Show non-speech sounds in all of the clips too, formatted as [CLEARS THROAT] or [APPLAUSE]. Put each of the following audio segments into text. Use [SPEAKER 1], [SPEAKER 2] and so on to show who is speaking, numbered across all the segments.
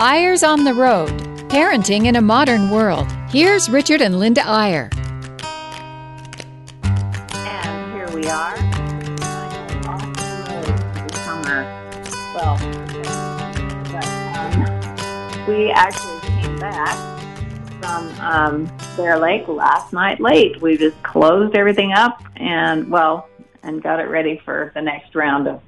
[SPEAKER 1] Eyres on the Road Parenting in a Modern World. Here's Richard and Linda Eyre.
[SPEAKER 2] And here we are. We actually came back from um, Bear Lake last night late. We just closed everything up and, well, and got it ready for the next round of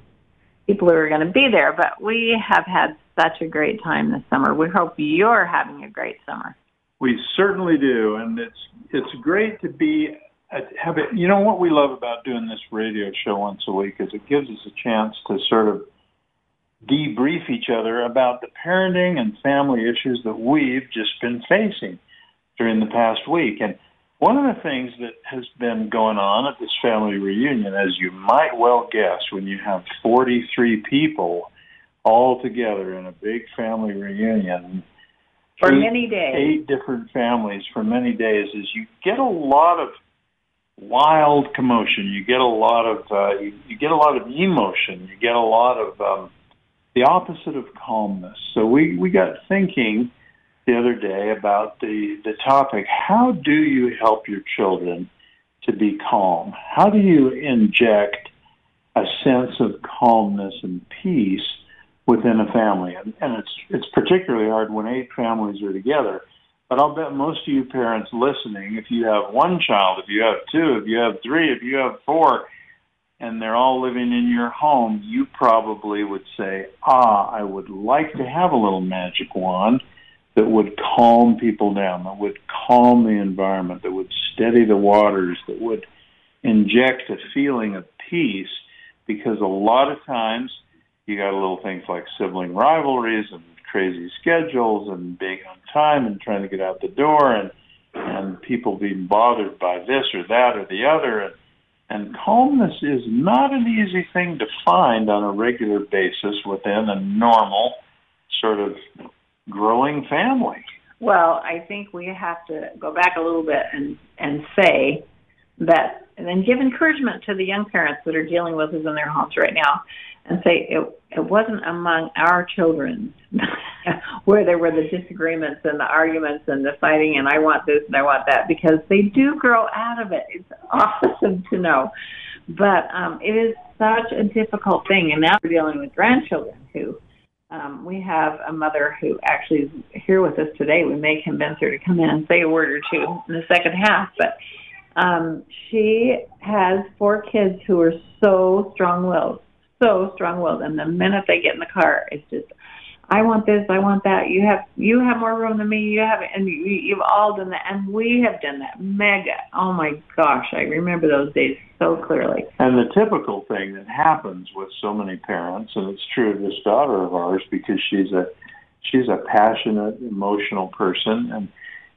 [SPEAKER 2] people who are going to be there. But we have had such a great time this summer. We hope you're having a great summer.
[SPEAKER 3] We certainly do, and it's it's great to be have it. You know what we love about doing this radio show once a week is it gives us a chance to sort of debrief each other about the parenting and family issues that we've just been facing during the past week. And one of the things that has been going on at this family reunion, as you might well guess, when you have 43 people all together in a big family reunion
[SPEAKER 2] for
[SPEAKER 3] eight,
[SPEAKER 2] many days,
[SPEAKER 3] eight different families for many days, is you get a lot of wild commotion. You get a lot of uh, you, you get a lot of emotion. You get a lot of um, the opposite of calmness. So we we got thinking the other day about the the topic: How do you help your children to be calm? How do you inject a sense of calmness and peace within a family? And, and it's it's particularly hard when eight families are together. But I'll bet most of you parents listening, if you have one child, if you have two, if you have three, if you have four, and they're all living in your home, you probably would say, ah, I would like to have a little magic wand that would calm people down, that would calm the environment, that would steady the waters, that would inject a feeling of peace because a lot of times you got little things like sibling rivalries and crazy schedules and being on time and trying to get out the door and and people being bothered by this or that or the other and and calmness is not an easy thing to find on a regular basis within a normal sort of growing family.
[SPEAKER 2] Well, I think we have to go back a little bit and and say that and then give encouragement to the young parents that are dealing with us in their homes right now and say it, it wasn't among our children [LAUGHS] where there were the disagreements and the arguments and the fighting and I want this and I want that because they do grow out of it. It's [LAUGHS] awesome to know. But um, it is such a difficult thing. And now we're dealing with grandchildren who um, we have a mother who actually is here with us today. We may convince her to come in and say a word or two in the second half. But um, she has four kids who are so strong-willed so strong-willed, and the minute they get in the car, it's just, I want this, I want that. You have you have more room than me. You have, and you, you've all done that, and we have done that. Mega. Oh my gosh, I remember those days so clearly.
[SPEAKER 3] And the typical thing that happens with so many parents, and it's true of this daughter of ours because she's a she's a passionate, emotional person, and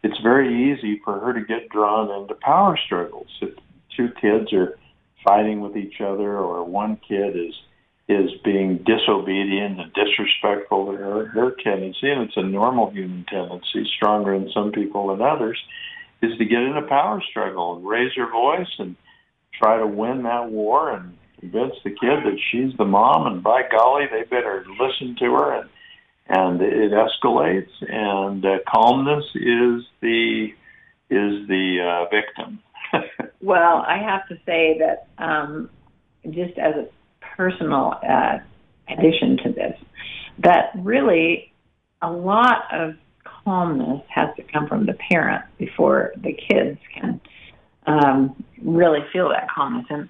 [SPEAKER 3] it's very easy for her to get drawn into power struggles. If two kids are fighting with each other, or one kid is is being disobedient and disrespectful to her, her tendency, and it's a normal human tendency, stronger in some people than others, is to get in a power struggle and raise her voice and try to win that war and convince the kid that she's the mom and by golly they better listen to her and and it escalates and uh, calmness is the is the uh, victim. [LAUGHS]
[SPEAKER 2] well, I have to say that um, just as a personal uh, addition to this that really a lot of calmness has to come from the parent before the kids can um, really feel that calmness. And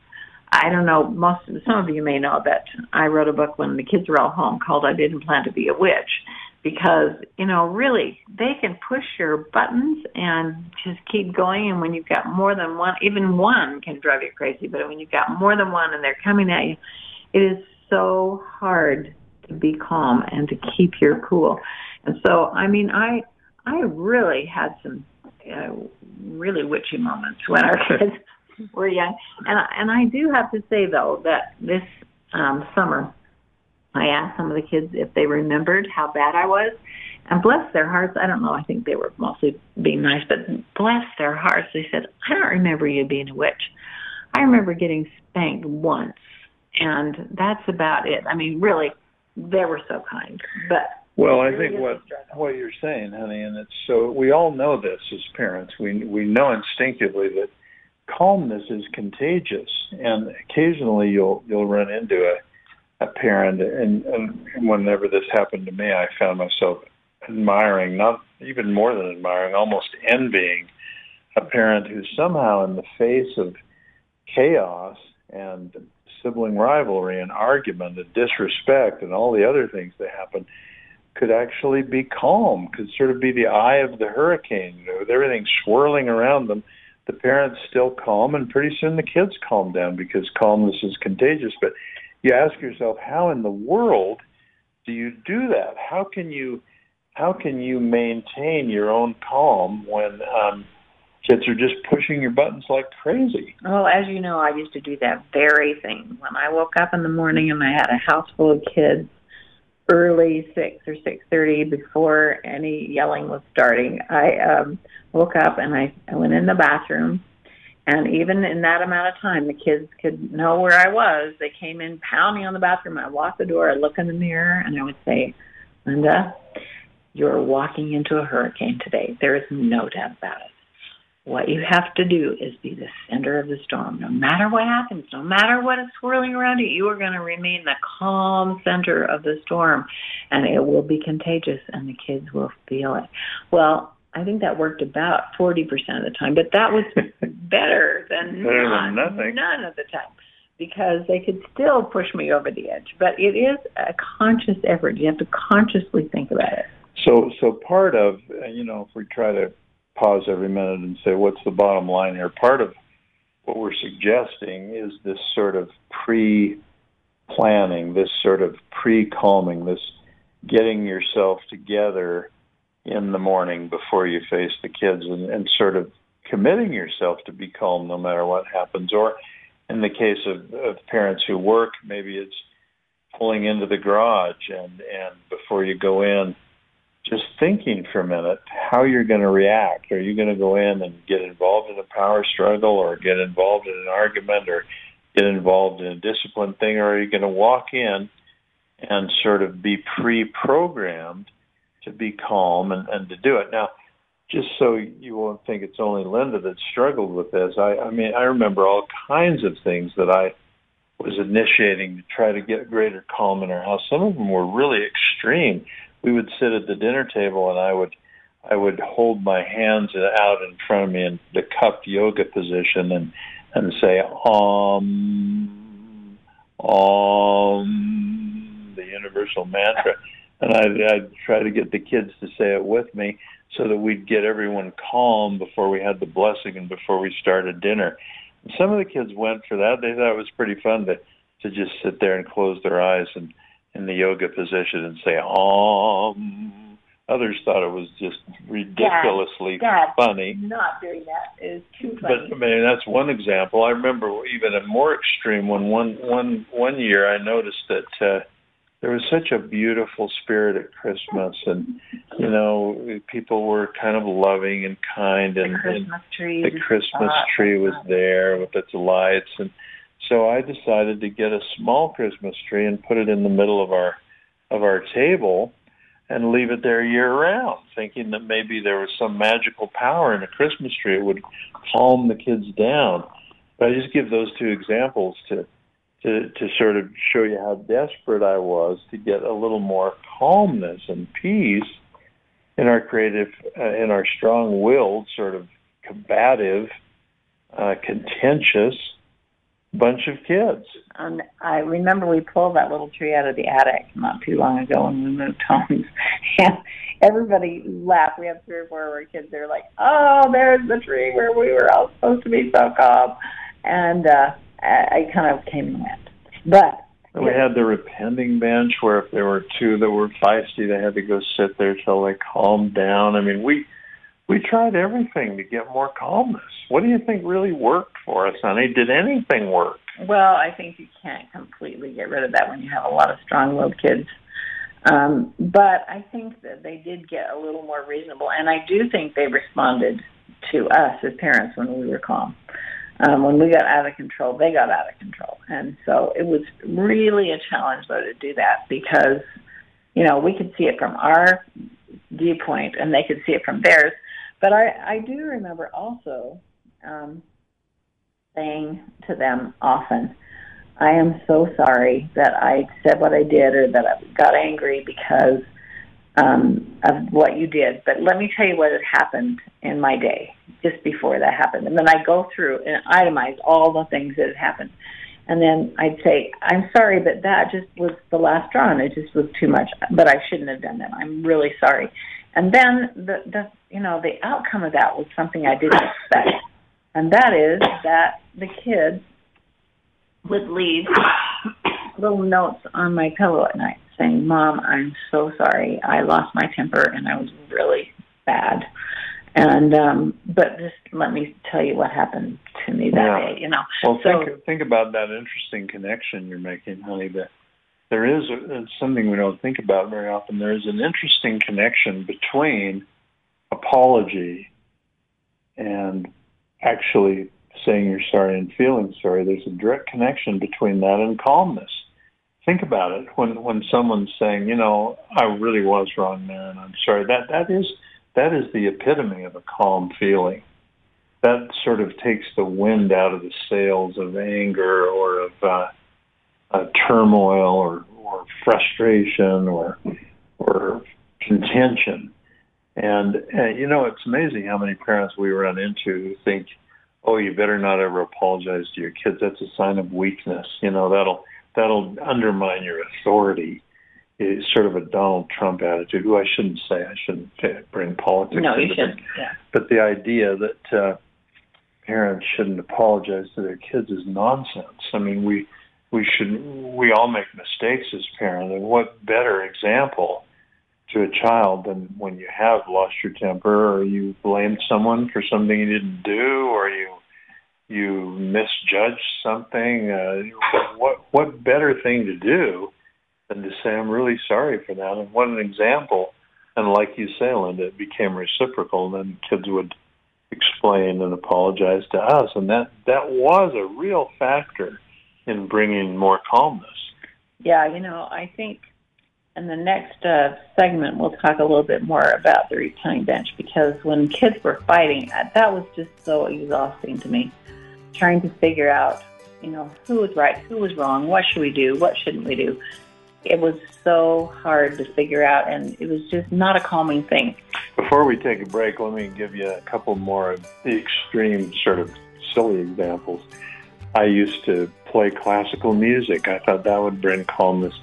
[SPEAKER 2] I don't know, most some of you may know that I wrote a book when the kids were all home called "I Didn't Plan to Be a Witch," because you know really they can push your buttons and just keep going. And when you've got more than one, even one can drive you crazy. But when you've got more than one and they're coming at you, it is so hard to be calm and to keep your cool. And so, I mean, I I really had some uh, really witchy moments when our [LAUGHS] kids were young, and I, and I do have to say though that this um, summer, I asked some of the kids if they remembered how bad I was, and bless their hearts, I don't know. I think they were mostly being nice, but bless their hearts, they said, "I don't remember you being a witch. I remember getting spanked once." And that's about it. I mean, really, they were so kind, but
[SPEAKER 3] Well, I think what what you're saying, honey, and it's so we all know this as parents. We we know instinctively that calmness is contagious, and occasionally you'll you'll run into a a parent, and, and whenever this happened to me, I found myself admiring, not even more than admiring, almost envying a parent who somehow, in the face of chaos and sibling rivalry and argument and disrespect and all the other things that happen, could actually be calm, could sort of be the eye of the hurricane, you know, with everything swirling around them. The parents still calm, and pretty soon the kids calm down because calmness is contagious. But you ask yourself, how in the world do you do that? How can you how can you maintain your own calm when um, kids are just pushing your buttons like crazy?
[SPEAKER 2] Well, as you know, I used to do that very thing. When I woke up in the morning and I had a house full of kids, early six or six thirty, before any yelling was starting, I um, woke up and I, I went in the bathroom. And even in that amount of time, the kids could know where I was. They came in pounding on the bathroom. I locked the door. I look in the mirror, and I would say, "Linda, you're walking into a hurricane today. There is no doubt about it. What you have to do is be the center of the storm. No matter what happens, no matter what is swirling around you, you are going to remain the calm center of the storm and it will be contagious and the kids will feel it. Well, I think that worked about 40% of the time, but that was [LAUGHS] better than,
[SPEAKER 3] better
[SPEAKER 2] none,
[SPEAKER 3] than nothing.
[SPEAKER 2] none of the time because they could still push me over the edge. But it is a conscious effort. You have to consciously think about it.
[SPEAKER 3] So, so part of uh, you know, if we try to pause every minute and say, what's the bottom line here? Part of what we're suggesting is this sort of pre-planning, this sort of pre-calming, this getting yourself together in the morning before you face the kids and, and sort of committing yourself to be calm no matter what happens. Or in the case of, of parents who work, maybe it's pulling into the garage and, and before you go in, just thinking for a minute how you're going to react. Are you going to go in and get involved in a power struggle or get involved in an argument or get involved in a discipline thing or are you going to walk in and sort of be pre-programmed to be calm and, and to do it. Now, just so you won't think it's only Linda that struggled with this, I, I mean, I remember all kinds of things that I was initiating to try to get greater calm in our house. Some of them were really extreme we would sit at the dinner table and I would I would hold my hands out in front of me in the cupped yoga position and and say um um the universal mantra and I'd, I'd try to get the kids to say it with me so that we'd get everyone calm before we had the blessing and before we started dinner. And some of the kids went for that. They thought it was pretty fun to to just sit there and close their eyes and in the yoga position and say Om. Others thought it was just ridiculously
[SPEAKER 2] Dad,
[SPEAKER 3] funny.
[SPEAKER 2] Not doing that is too funny.
[SPEAKER 3] But I mean, that's one example. I remember even a more extreme one. One one one year, I noticed that uh, there was such a beautiful spirit at Christmas, and you know, people were kind of loving and kind, and,
[SPEAKER 2] the Christmas
[SPEAKER 3] and
[SPEAKER 2] tree,
[SPEAKER 3] the Christmas tree was there with its lights and so I decided to get a small Christmas tree and put it in the middle of our of our table and leave it there year round, thinking that maybe there was some magical power in a Christmas tree. It would calm the kids down. But I just give those two examples to to to sort of show you how desperate I was to get a little more calmness and peace in our creative, uh, in our strong-willed, sort of combative, uh, contentious bunch of kids.
[SPEAKER 2] And I remember we pulled that little tree out of the attic not too long ago when we moved homes. [LAUGHS] And everybody laughed. We have three or four of our kids. They're like, oh, there's the tree where we were all supposed to be so calm. And uh, I, I kind of came and went. But
[SPEAKER 3] we had the repenting bench where if there were two that were feisty, they had to go sit there till they calmed down. I mean, we we tried everything to get more calmness. What do you think really worked for us, honey? Did anything work?
[SPEAKER 2] Well, I think you can't completely get rid of that when you have a lot of strong-willed kids. Um, but I think that they did get a little more reasonable, and I do think they responded to us as parents when we were calm. Um, when we got out of control, they got out of control, and so it was really a challenge though to do that because you know, we could see it from our viewpoint and they could see it from theirs. But I, I do remember also um, saying to them often, I am so sorry that I said what I did or that I got angry because um, of what you did. But let me tell you what had happened in my day just before that happened. And then I go through and itemize all the things that had happened. And then I'd say, I'm sorry, but that just was the last straw and it just was too much. But I shouldn't have done that. I'm really sorry. And then the, the you know, the outcome of that was something I didn't expect. And that is that the kids would leave little notes on my pillow at night saying, Mom, I'm so sorry. I lost my temper and I was really bad. And um but just let me tell you what happened to me that
[SPEAKER 3] Yeah.
[SPEAKER 2] day, you know.
[SPEAKER 3] Well,
[SPEAKER 2] So-
[SPEAKER 3] think think about that interesting connection you're making, honey. That there is a, something we don't think about very often. There is an interesting connection between apology and actually saying you're sorry and feeling sorry. There's a direct connection between that and calmness. Think about it when when someone's saying, you know, I really was wrong there, and I'm sorry. That that is that is the epitome of a calm feeling that sort of takes the wind out of the sails of anger or of uh, uh, turmoil or, or frustration or or contention. And uh, you know, it's amazing how many parents we run into who think, "Oh, you better not ever apologize to your kids. That's a sign of weakness. You know, that'll that'll undermine your authority." It's sort of a Donald Trump attitude. Who I shouldn't say. I shouldn't bring politics.
[SPEAKER 2] No, you shouldn't. Yeah.
[SPEAKER 3] but the idea that uh, parents shouldn't apologize to their kids is nonsense. I mean, we we should we all make mistakes as parents, and what better example to a child than when you have lost your temper or you blamed someone for something you didn't do or you you misjudged something. Uh, what what better thing to do than to say I'm really sorry for that? And what an example! And like you say, Linda, it became reciprocal. And then kids would explain and apologize to us, and that that was a real factor in bringing more calmness.
[SPEAKER 2] Yeah, you know, I think in the next uh, segment we'll talk a little bit more about the repelling bench because when kids were fighting, uh, that was just so exhausting to me. Trying to figure out, you know, who was right, who was wrong, what should we do, what shouldn't we do. It was so hard to figure out, and it was just not a calming thing.
[SPEAKER 3] Before we take a break, let me give you a couple more of the extreme sort of silly examples. I used to play classical music. I thought that would bring calmness.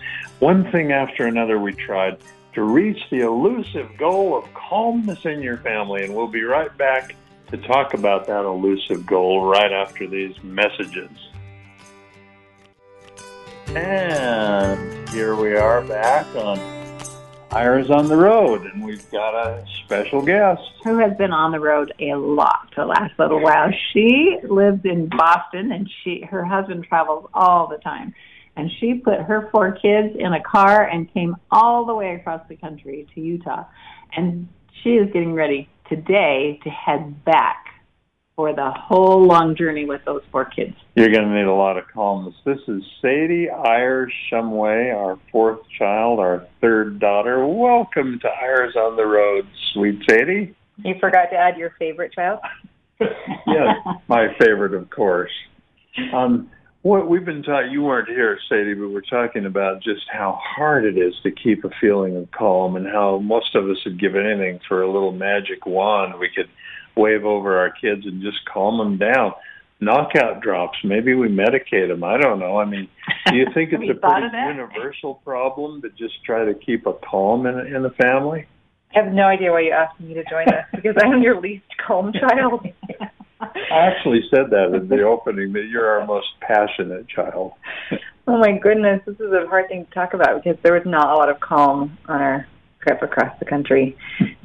[SPEAKER 3] One thing after another we tried to reach the elusive goal of calmness in your family. And we'll be right back to talk about that elusive goal right after these messages. And here we are back on Eyres on the Road, and we've got a special guest.
[SPEAKER 2] who has been on the road a lot the last little while. She lives in Boston and she her husband travels all the time. And she put her four kids in a car and came all the way across the country to Utah. And she is getting ready today to head back for the whole long journey with those four kids.
[SPEAKER 3] You're going to need a lot of calmness. This is Saydi Eyres Shumway, our fourth child, our third daughter. Welcome to Eyres on the Road, sweet Saydi.
[SPEAKER 2] You forgot to add your favorite child? [LAUGHS]
[SPEAKER 3] Yes, my favorite, of course. Um, what we've been taught, you weren't here, Saydi, but we're talking about just how hard it is to keep a feeling of calm and how most of us would give anything for a little magic wand we could wave over our kids and just calm them down. Knockout drops. Maybe we medicate them. I don't know. I mean, do you think [LAUGHS] it's a pretty universal problem to just try to keep a calm in, in the family?
[SPEAKER 4] I have no idea why you asked me to join this because I'm your least calm [LAUGHS] child.
[SPEAKER 3] I actually said that in the opening that you're our most passionate child. [LAUGHS]
[SPEAKER 4] Oh my goodness, this is a hard thing to talk about because there was not a lot of calm on our trip across the country,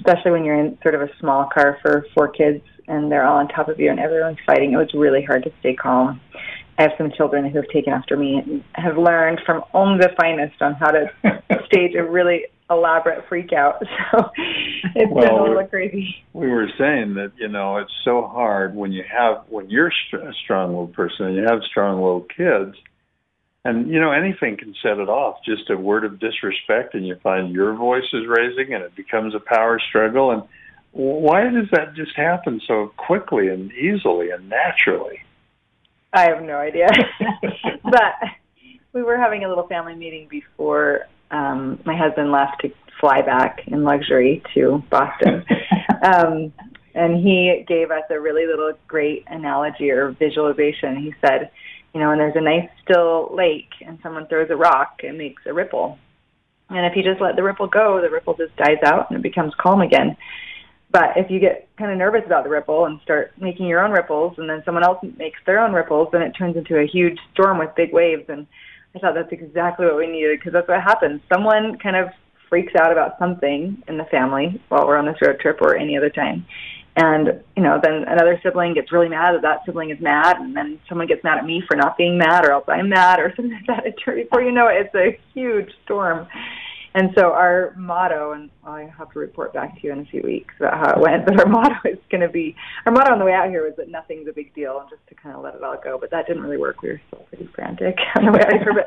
[SPEAKER 4] especially when you're in sort of a small car for four kids and they're all on top of you and everyone's fighting. It was really hard to stay calm. I have some children who have taken after me and have learned from only the finest on how to [LAUGHS] stage a really elaborate freak out. [LAUGHS] So it's
[SPEAKER 3] Well,
[SPEAKER 4] been a little crazy.
[SPEAKER 3] we were saying that you know it's so hard when you have when you're a strong-willed person and you have strong-willed kids and you know anything can set it off. Just a word of disrespect, and you find your voice is raising, and it becomes a power struggle. And why does that just happen so quickly and easily and naturally?
[SPEAKER 4] I have no idea. [LAUGHS] [LAUGHS] but we were having a little family meeting before um, my husband left to fly back in luxury to Boston. [LAUGHS] um, and he gave us a really little great analogy or visualization. He said, you know, and there's a nice still lake and someone throws a rock, it makes a ripple. And if you just let the ripple go, the ripple just dies out and it becomes calm again. But if you get kind of nervous about the ripple and start making your own ripples, and then someone else makes their own ripples, then it turns into a huge storm with big waves. And I thought that's exactly what we needed because that's what happens. Someone kind of freaks out about something in the family while we're on this road trip or any other time. And, you know, then another sibling gets really mad that that sibling is mad, and then someone gets mad at me for not being mad, or else I'm mad, or [LAUGHS] something like that. Before you know it, it's a huge storm. And so our motto, and I have to report back to you in a few weeks about how it went, [LAUGHS] but our motto is going to be, our motto on the way out here was that nothing's a big deal and just to kind of let it all go. But that didn't really work. We were still pretty frantic [LAUGHS] on the way out here. But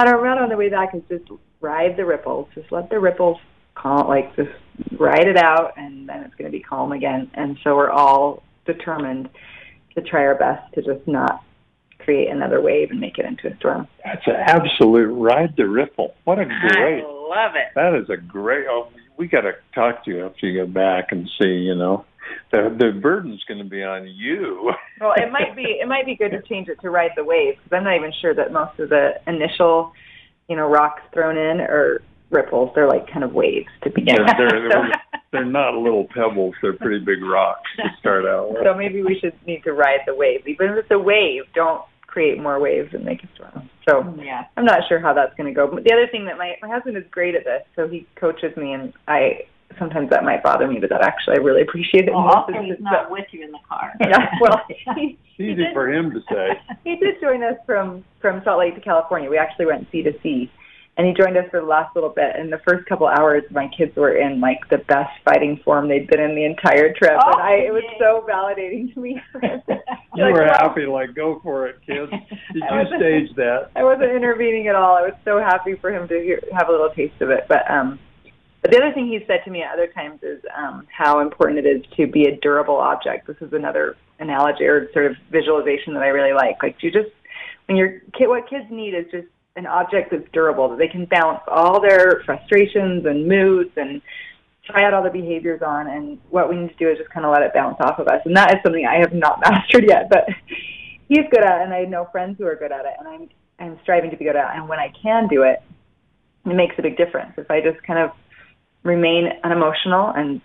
[SPEAKER 4] on our motto on the way back is just ride the ripples. Just let the ripples calm, like just ride it out and then it's going to be calm again. And so we're all determined to try our best to just not create another wave and make it into a storm.
[SPEAKER 3] That's an absolute ride the ripple. What a great I
[SPEAKER 2] love it.
[SPEAKER 3] That is a great. Oh, we got to talk to you after you get back and see. You know, the the burden's going to be on you. [LAUGHS]
[SPEAKER 4] well, it might be it might be good to change it to ride the wave because I'm not even sure that most of the initial, you know, rocks thrown in are ripples. They're like kind of waves to begin.
[SPEAKER 3] They're, they're, [LAUGHS] they're, they're not little pebbles. They're pretty big rocks to start out with.
[SPEAKER 4] So maybe we should need to ride the wave. Even if it's a wave, don't create more waves and make a storm. So yeah. I'm not sure how that's going to go. But the other thing that my my husband is great at this, so he coaches me, and I sometimes that might bother me, but that actually I really appreciate it.
[SPEAKER 2] Well, also he's not with you in the car. [LAUGHS]
[SPEAKER 4] yeah, well, [LAUGHS] he,
[SPEAKER 3] easy did, for him to say.
[SPEAKER 4] He did join us from from Salt Lake to California. We actually went sea to sea and he joined us for the last little bit. And the first couple hours, my kids were in like the best fighting form they'd been in the entire trip, oh, and I it was so validating to me. [LAUGHS]
[SPEAKER 3] you like, were well, happy, like go for it, kids. Did you stage that?
[SPEAKER 4] I wasn't intervening at all. I was so happy for him to hear, have a little taste of it. But um, but the other thing he's said to me at other times is um, how important it is to be a durable object. This is another analogy or sort of visualization that I really like. Like you just when your kid, what kids need is just an object that's durable, that they can bounce all their frustrations and moods and try out all the behaviors on. And what we need to do is just kind of let it bounce off of us. And that is something I have not [LAUGHS] mastered yet, but he's good at it, and I know friends who are good at it, and I'm I'm striving to be good at it. And when I can do it, it makes a big difference. If I just kind of remain unemotional and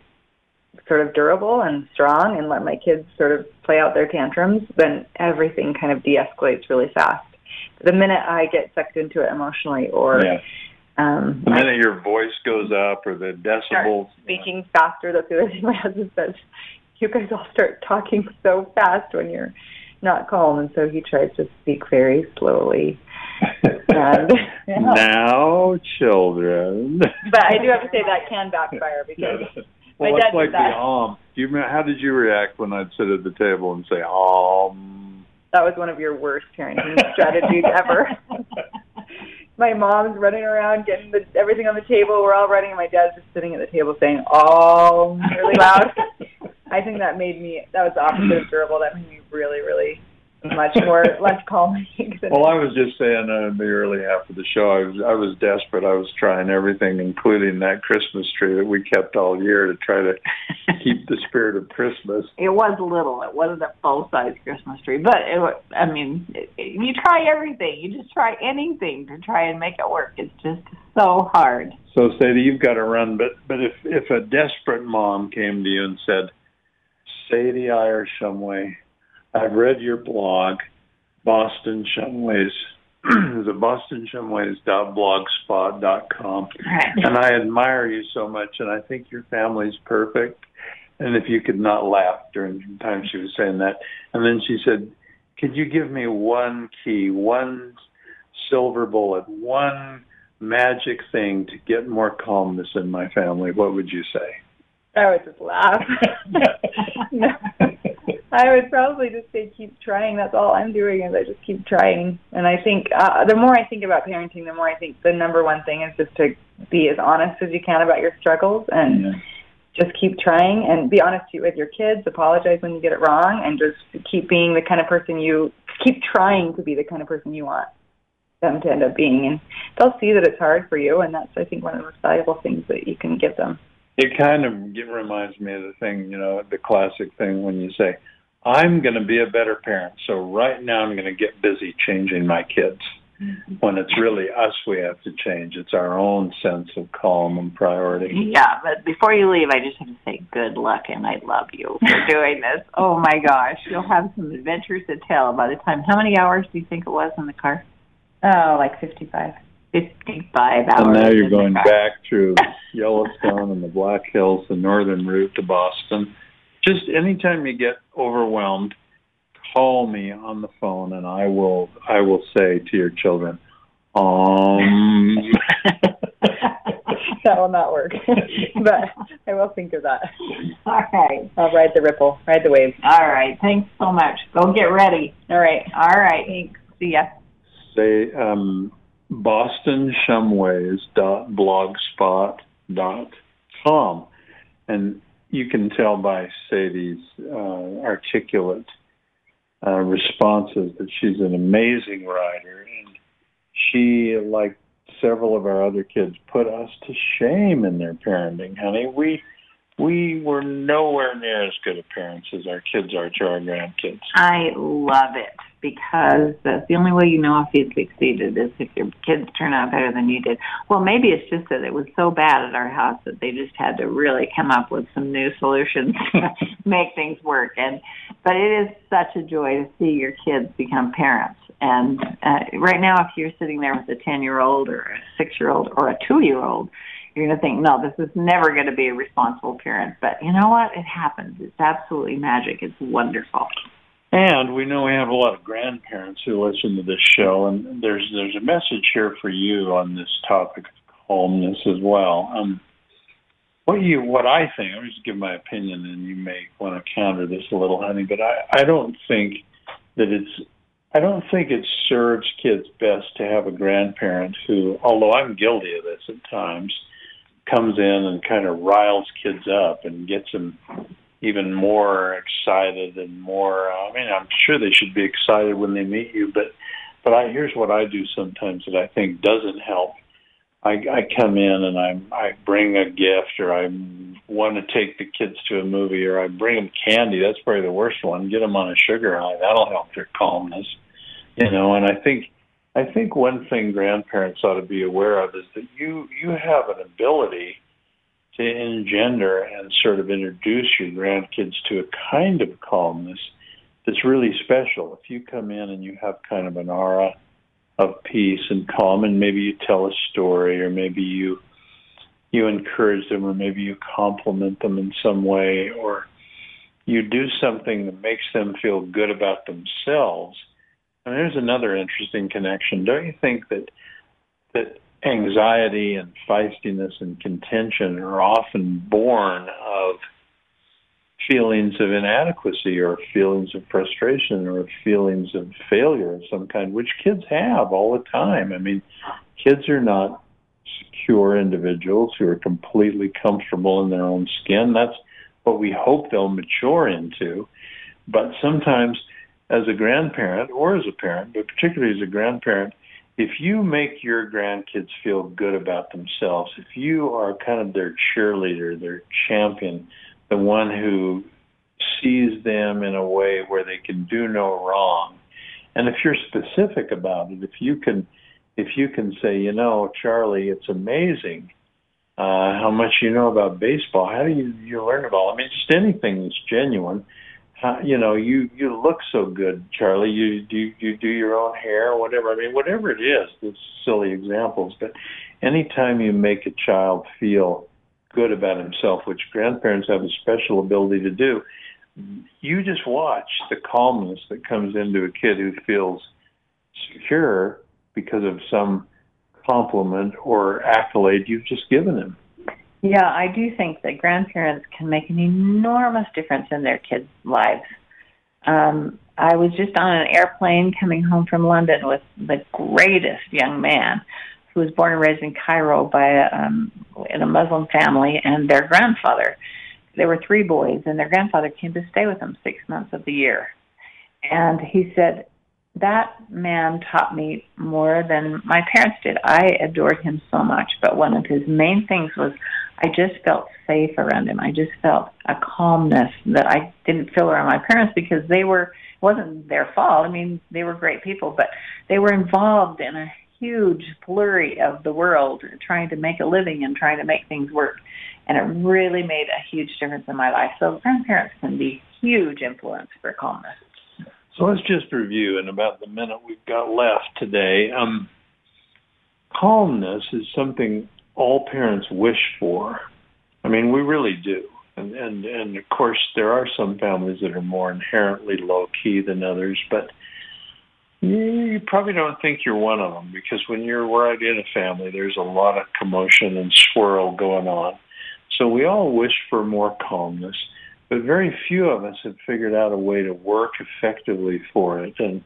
[SPEAKER 4] sort of durable and strong and let my kids sort of play out their tantrums, then everything kind of de-escalates really fast the minute I get sucked into it emotionally or
[SPEAKER 3] yeah. um, the minute I, your voice goes up or the decibels
[SPEAKER 4] speaking yeah. faster, that's the other thing my husband says. You guys all start talking so fast when you're not calm, and so he tries to speak very slowly.
[SPEAKER 3] and, [LAUGHS] yeah. Now, children.
[SPEAKER 4] but I do have to say that can backfire [LAUGHS] because.
[SPEAKER 3] Well, it's like the um. Do you remember, how did you react when I'd sit at the table and say um?
[SPEAKER 4] That was one of your worst parenting strategies ever. [LAUGHS] my mom's running around getting the, everything on the table. We're all running, and my dad's just sitting at the table saying "all" really loud. [LAUGHS] I think that made me. That was the opposite of durable. That made me really, really much more [LAUGHS] less calming.
[SPEAKER 3] well, I was just saying uh, in the early half of the show, I was I was desperate. I was trying everything, including that Christmas tree that we kept all year to try to [LAUGHS] keep the spirit of Christmas.
[SPEAKER 2] It was little. It wasn't a full size Christmas tree, but it I mean, it, you try everything. You just try anything to try and make it work. It's just so hard.
[SPEAKER 3] So, Saydi, you've got to run. But but if if a desperate mom came to you and said, Saydi Eyre Shumway I've read your blog, Boston Shumways. [CLEARS THROAT] the Boston BostonShumways.blogspot.com.
[SPEAKER 2] Right.
[SPEAKER 3] And I admire you so much, and I think your family's perfect. And if you could not laugh during the time she was saying that. And then she said, could you give me one key, one silver bullet, one magic thing to get more calmness in my family? What would you say?
[SPEAKER 4] I would just laugh. [LAUGHS] [LAUGHS] [LAUGHS] I would probably just say keep trying. That's all I'm doing is I just keep trying. And I think uh, the more I think about parenting, the more I think the number one thing is just to be as honest as you can about your struggles and yeah. just keep trying and be honest with your kids. Apologize when you get it wrong, and just keep being the kind of person you keep trying to be the kind of person you want them to end up being. And they'll see that it's hard for you, and that's I think one of the most valuable things that you can give them.
[SPEAKER 3] It kind of it reminds me of the thing, you know, the classic thing when you say, I'm going to be a better parent. So right now I'm going to get busy changing my kids. Mm-hmm. When it's really us we have to change. It's our own sense of calm and priority.
[SPEAKER 2] Yeah, but before you leave, I just have to say good luck and I love you for [LAUGHS] doing this. Oh my gosh, you'll have some adventures to tell by the time. How many hours do you think it was in the car?
[SPEAKER 4] Oh, like 55.
[SPEAKER 2] 55 hours.
[SPEAKER 3] And now you're going back through [LAUGHS] Yellowstone and the Black Hills, the northern route to Boston just anytime you get overwhelmed, call me on the phone and I will I will say to your children, um [LAUGHS]
[SPEAKER 4] that will not work. [LAUGHS] but I will think of that.
[SPEAKER 2] All right.
[SPEAKER 4] I'll ride the ripple, ride the wave.
[SPEAKER 2] All right. Thanks so much. Go get ready.
[SPEAKER 4] All right.
[SPEAKER 2] All right. Thanks. See ya.
[SPEAKER 3] Say um Boston Shumways dot blogspot dot com and you can tell by Saydi's uh, articulate uh, responses that she's an amazing writer, and she, like several of our other kids, put us to shame in their parenting. Honey, we we were nowhere near as good a parents as our kids are to our grandkids.
[SPEAKER 2] I love it because that's the only way you know if you succeeded is if your kids turn out better than you did. Well, maybe it's just that it was so bad at our house that they just had to really come up with some new solutions [LAUGHS] to make things work. And but it is such a joy to see your kids become parents. And uh, right now, if you're sitting there with a ten-year-old or a six-year-old or a two-year-old, you're going to think, no, this is never going to be a responsible parent. But you know what? It happens. It's absolutely magic. It's wonderful.
[SPEAKER 3] And we know we have a lot of grandparents who listen to this show, and there's there's a message here for you on this topic of calmness as well. Um, what you what I think, I'm just give my opinion, and you may want to counter this a little, honey, but I I don't think that it's I don't think it serves kids best to have a grandparent who, although I'm guilty of this at times, comes in and kind of riles kids up and gets them even more excited and more. Uh, I mean, I'm sure they should be excited when they meet you, but but I here's what I do sometimes that I think doesn't help. I, I come in and I I bring a gift or I want to take the kids to a movie or I bring them candy. That's probably the worst one. Get them on a sugar high. That'll help their calmness, you know. And I think I think one thing grandparents ought to be aware of is that you you have an ability to engender and sort of introduce your grandkids to a kind of calmness that's really special. If you come in and you have kind of an aura of peace and calm, and maybe you tell a story, or maybe you you encourage them, or maybe you compliment them in some way, or you do something that makes them feel good about themselves. And there's another interesting connection. Don't you think that that anxiety and feistiness and contention are often born of feelings of inadequacy or feelings of frustration or feelings of failure of some kind, which kids have all the time. I mean, kids are not secure individuals who are completely comfortable in their own skin. That's what we hope they'll mature into. But sometimes, as a grandparent or as a parent, but particularly as a grandparent, if you make your grandkids feel good about themselves, if you are kind of their cheerleader, their champion, the one who sees them in a way where they can do no wrong, and if you're specific about it, if you can, if you can say, you know, Charlie, it's amazing uh, how much you know about baseball. How do you you learn it all? I mean, just anything that's genuine uh, you know, you you look so good, Charlie. You do you do your own hair whatever. I mean, whatever it is. It's silly examples, but anytime you make a child feel good about himself, which grandparents have a special ability to do, you just watch the calmness that comes into a kid who feels secure because of some compliment or accolade you've just given him.
[SPEAKER 2] Yeah, I do think that grandparents can make an enormous difference in their kids' lives. Um, I was just on an airplane coming home from London with the greatest young man who was born and raised in Cairo by a, um, in a Muslim family, and their grandfather. There were three boys, and their grandfather came to stay with them six months of the year. And he said, that man taught me more than my parents did. I adored him so much, but one of his main things was I just felt safe around him. I just felt a calmness that I didn't feel around my parents because they were it wasn't their fault. I mean, they were great people, but they were involved in a huge flurry of the world trying to make a living and trying to make things work. And it really made a huge difference in my life. So grandparents can be huge influence for calmness.
[SPEAKER 3] So let's just review in about the minute we've got left today. Um, calmness is something all parents wish for. I mean, we really do. And, and, and of course, there are some families that are more inherently low key than others, but you probably don't think you're one of them because when you're right in a family, there's a lot of commotion and swirl going on. So we all wish for more calmness but very few of us have figured out a way to work effectively for it. And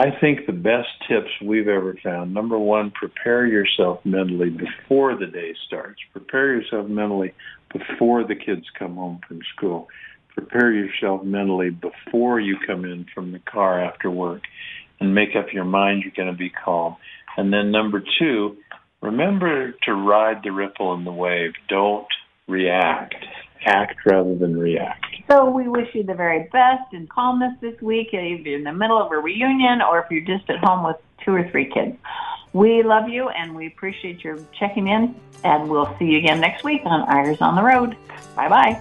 [SPEAKER 3] I think the best tips we've ever found, number one, prepare yourself mentally before the day starts. Prepare yourself mentally before the kids come home from school. Prepare yourself mentally before you come in from the car after work and make up your mind you're going to be calm. And then number two, remember to ride the ripple in the wave. Don't react act rather than react.
[SPEAKER 2] So we wish you the very best and calmness this week, you're in the middle of a reunion or if you're just at home with two or three kids. We love you and we appreciate your checking in, and we'll see you again next week on Eyres on the Road. Bye bye.